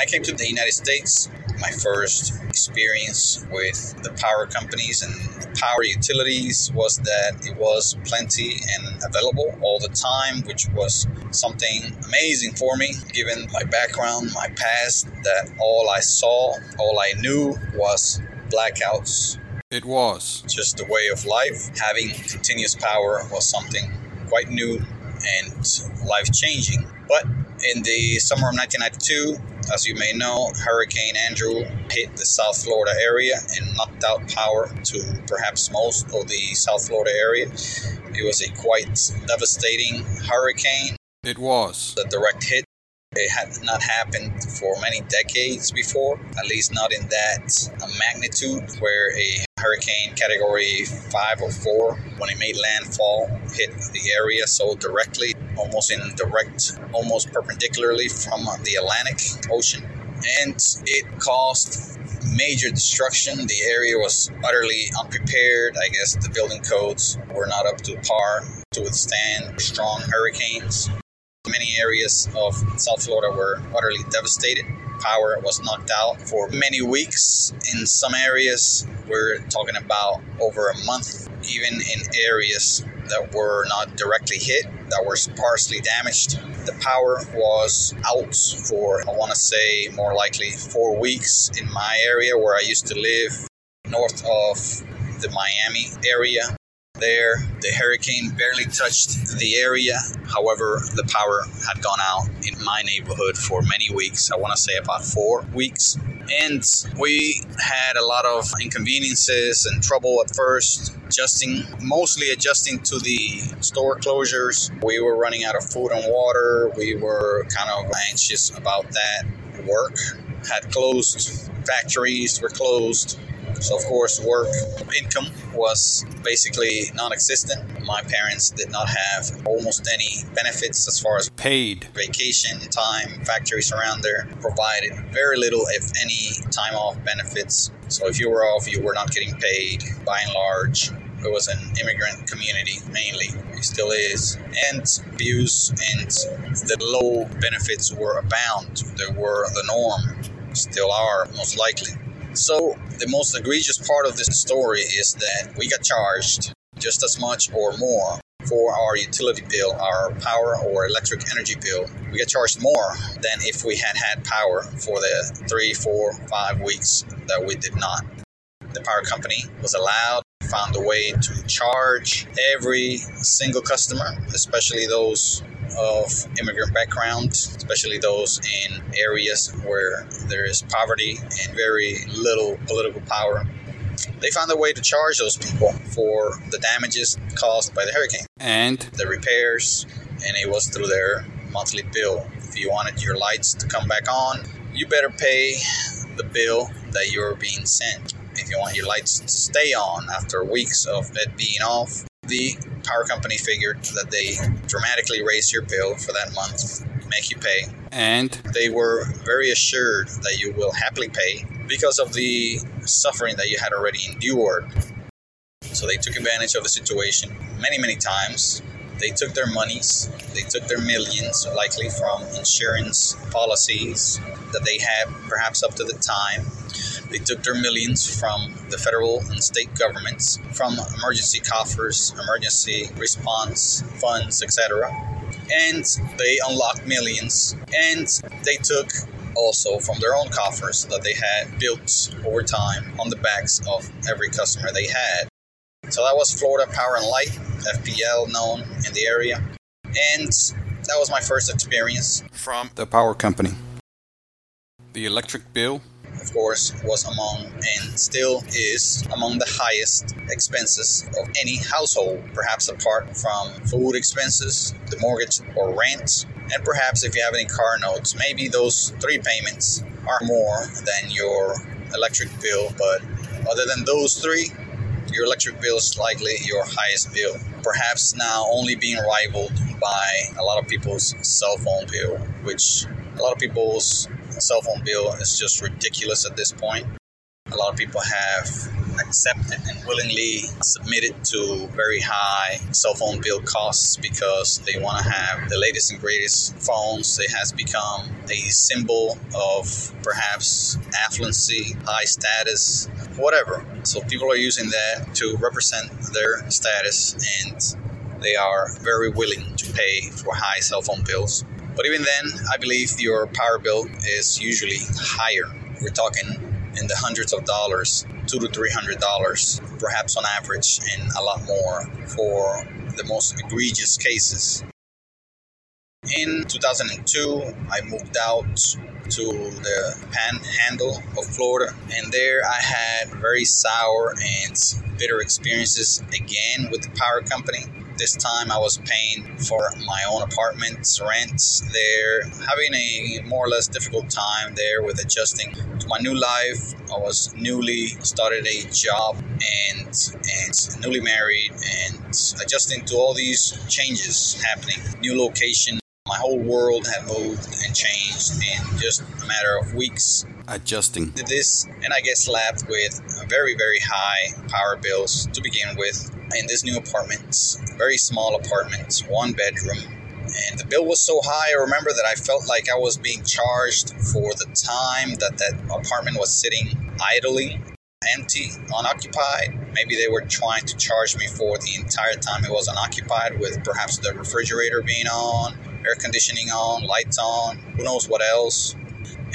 I came to the United States, my first experience with the power companies and power utilities was that it was plenty and available all the time, which was something amazing for me given my background, my past, that all I saw, all I knew was blackouts. It was. Just the way of life. Having continuous power was something quite new and life changing. But in the summer of 1992, as you may know, Hurricane Andrew hit the South Florida area and knocked out power to perhaps most of the South Florida area. It was a quite devastating hurricane. It was. The direct hit it had not happened for many decades before, at least not in that magnitude where a hurricane category 5 or 4, when it made landfall, hit the area so directly, almost in direct, almost perpendicularly from the Atlantic Ocean. And it caused major destruction. The area was utterly unprepared. I guess the building codes were not up to par to withstand strong hurricanes. Many areas of South Florida were utterly devastated. Power was knocked out for many weeks. In some areas, we're talking about over a month, even in areas that were not directly hit, that were sparsely damaged. The power was out for, I want to say, more likely four weeks in my area where I used to live, north of the Miami area there. The hurricane barely touched the area. However, the power had gone out in my neighborhood for many weeks. I want to say about four weeks. And we had a lot of inconveniences and trouble at first, adjusting, mostly adjusting to the store closures. We were running out of food and water. We were kind of anxious about that. Work had closed, factories were closed so, of course, work income was basically non existent. My parents did not have almost any benefits as far as paid. vacation time. Factories around there provided very little, if any, time off benefits. So, if you were off, you were not getting paid. By and large it was an immigrant community mainly. It still is. And abuse and the low benefits were abound. They were the norm. Still are most likely so, the most egregious part of this story is that we got charged just as much or more for our utility bill, our power or electric energy bill. We got charged more than if we had had power for the three, four, five weeks that we did not. The power company was allowed, found a way to charge every single customer, especially those of immigrant backgrounds, especially those in areas where there is poverty and very little political power. They found a way to charge those people for the damages caused by the hurricane and the repairs, and it was through their monthly bill. If you wanted your lights to come back on, you better pay the bill that you're being sent. If you want your lights to stay on after weeks of it being off, the power company figured that they dramatically raise your bill for that month, make you pay. And they were very assured that you will happily pay because of the suffering that you had already endured. So they took advantage of the situation many, many times. They took their monies, they took their millions, likely from insurance policies that they had perhaps up to the time they took their millions from the federal and state governments, from emergency coffers, emergency response funds, etc. And they unlocked millions. And they took also from their own coffers that they had built over time on the backs of every customer they had. So that was Florida Power and Light, FPL known in the area. And that was my first experience from the power company. The electric bill of course, was among and still is among the highest expenses of any household, perhaps apart from food expenses, the mortgage or rent, and perhaps if you have any car notes, maybe those three payments are more than your electric bill. But other than those three, your electric bill is likely your highest bill. Perhaps now only being rivaled by a lot of people's cell phone bill, which a lot of people's cell phone bill is just ridiculous at this point. A lot of people have accepted and willingly submitted to very high cell phone bill costs because they want to have the latest and greatest phones. It has become a symbol of perhaps affluency, high status, whatever. So people are using that to represent their status and they are very willing to pay for high cell phone bills. But even then, I believe your power bill is usually higher. We're talking in the hundreds of dollars, two to three hundred dollars, perhaps on average, and a lot more for the most egregious cases. In 2002, I moved out to the panhandle of Florida, and there I had very sour and bitter experiences again with the power company. This time I was paying for my own apartment's rents there, having a more or less difficult time there with adjusting to my new life. I was newly started a job and and newly married and adjusting to all these changes happening. New location, whole world had moved and changed in just a matter of weeks. Adjusting. Did this, and I get slapped with very, very high power bills to begin with in this new apartment. Very small apartment, one bedroom. And the bill was so high, I remember that I felt like I was being charged for the time that that apartment was sitting idly, empty, unoccupied. Maybe they were trying to charge me for the entire time it was unoccupied, with perhaps the refrigerator being on, air conditioning on, lights on, who knows what else.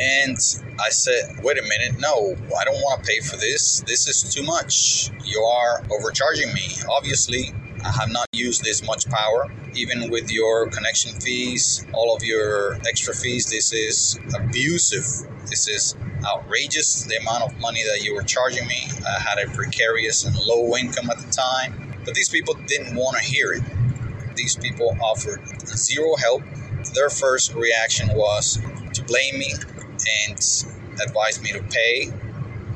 And I said, wait a minute, no, I don't want to pay for this. This is too much. You are overcharging me. Obviously, I have not used this much power. Even with your connection fees, all of your extra fees, this is abusive. This is outrageous, the amount of money that you were charging me. I had a precarious and low income at the time. But these people didn't want to hear it. These people offered zero help. Their first reaction was to blame me and advise me to pay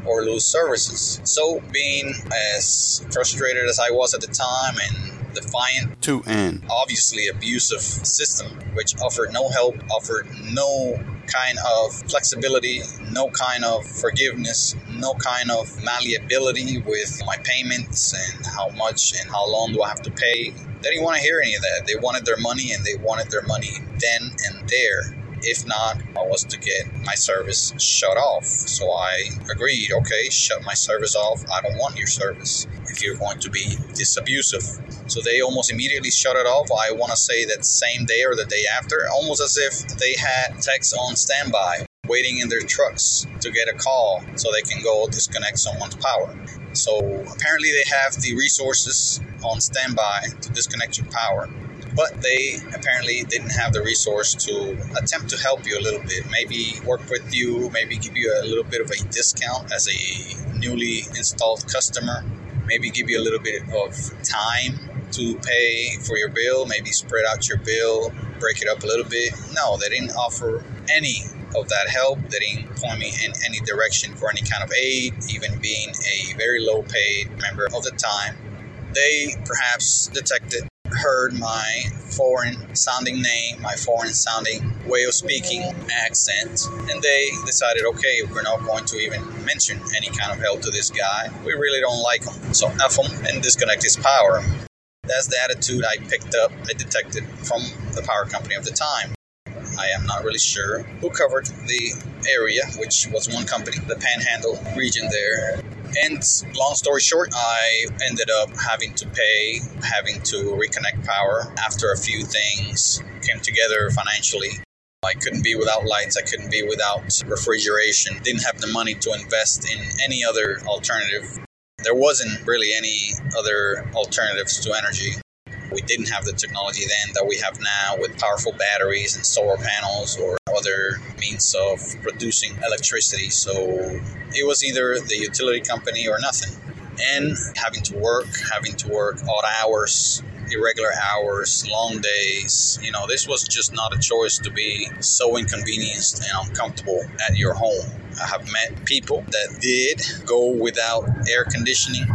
or lose services. So, being as frustrated as I was at the time and defiant To an. obviously abusive system which offered no help, offered no kind of flexibility, no kind of forgiveness, no kind of malleability with my payments and how much and how long do I have to pay. They didn't want to hear any of that. They wanted their money and they wanted their money then and there. If not, I was to get my service shut off. So I agreed, okay, shut my service off. I don't want your service if you're going to be this abusive. So they almost immediately shut it off. I want to say that same day or the day after, almost as if they had techs on standby, waiting in their trucks to get a call so they can go disconnect someone's power. So apparently they have the resources on standby to disconnect your power. But they apparently didn't have the resource to attempt to help you a little bit. Maybe work with you, maybe give you a little bit of a discount as a newly installed customer, maybe give you a little bit of time to pay for your bill, maybe spread out your bill, break it up a little bit. No, they didn't offer any of that help. They didn't point me in any direction for any kind of aid, even being a very low paid member of the time. They perhaps detected, heard my foreign sounding name, my foreign sounding way of speaking, accent, and they decided, okay, we're not going to even mention any kind of help to this guy. We really don't like him. So F him and disconnect his power. That's the attitude I picked up, I detected from the power company of the time. I am not really sure who covered the area, which was one company, the Panhandle region there. And long story short, I ended up having to pay, having to reconnect power after a few things came together financially. I couldn't be without lights, I couldn't be without refrigeration, didn't have the money to invest in any other alternative. There wasn't really any other alternatives to energy. We didn't have the technology then that we have now with powerful batteries and solar panels or other means of producing electricity. So it was either the utility company or nothing. And having to work, having to work odd hours, irregular hours, long days. You know, this was just not a choice to be so inconvenienced and uncomfortable at your home. I have met people that did go without air conditioning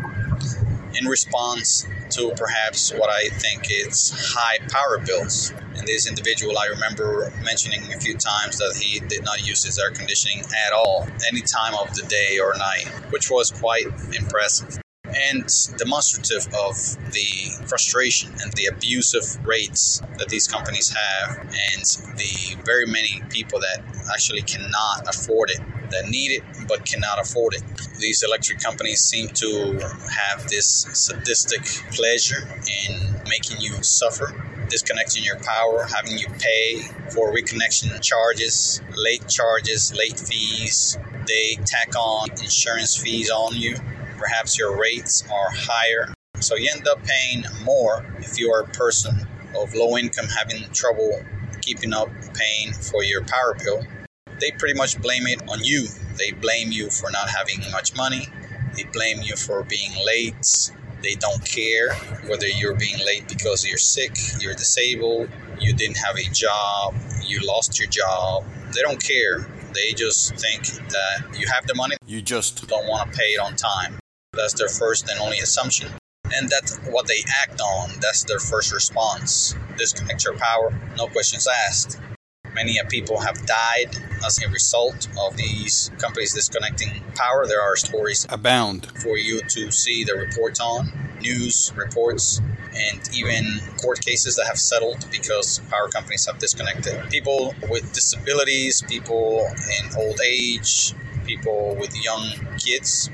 in response to perhaps what I think is high power bills. And this individual, I remember mentioning a few times that he did not use his air conditioning at all, any time of the day or night, which was quite impressive. and demonstrative of the frustration and the abusive rates that these companies have and the very many people that actually cannot afford it that need it but cannot afford it these electric companies seem to have this sadistic pleasure in making you suffer disconnecting your power, having you pay for reconnection charges, late charges, late fees. They tack on insurance fees on you. Perhaps your rates are higher. So you end up paying more if you are a person of low income having trouble keeping up paying for your power bill. They pretty much blame it on you. They blame you for not having much money. They blame you for being late they don't care whether you're being late because you're sick, you're disabled, you didn't have a job, you lost your job. They don't care. They just think that you have the money. You just don't want to pay it on time. That's their first and only assumption. And that's what they act on. That's their first response. Disconnect your power, no questions asked. Many people have died as a result of these companies disconnecting power. There are stories abound for you to see the reports on, news reports, and even court cases that have settled because power companies have disconnected people with disabilities, people in old age, people with young kids.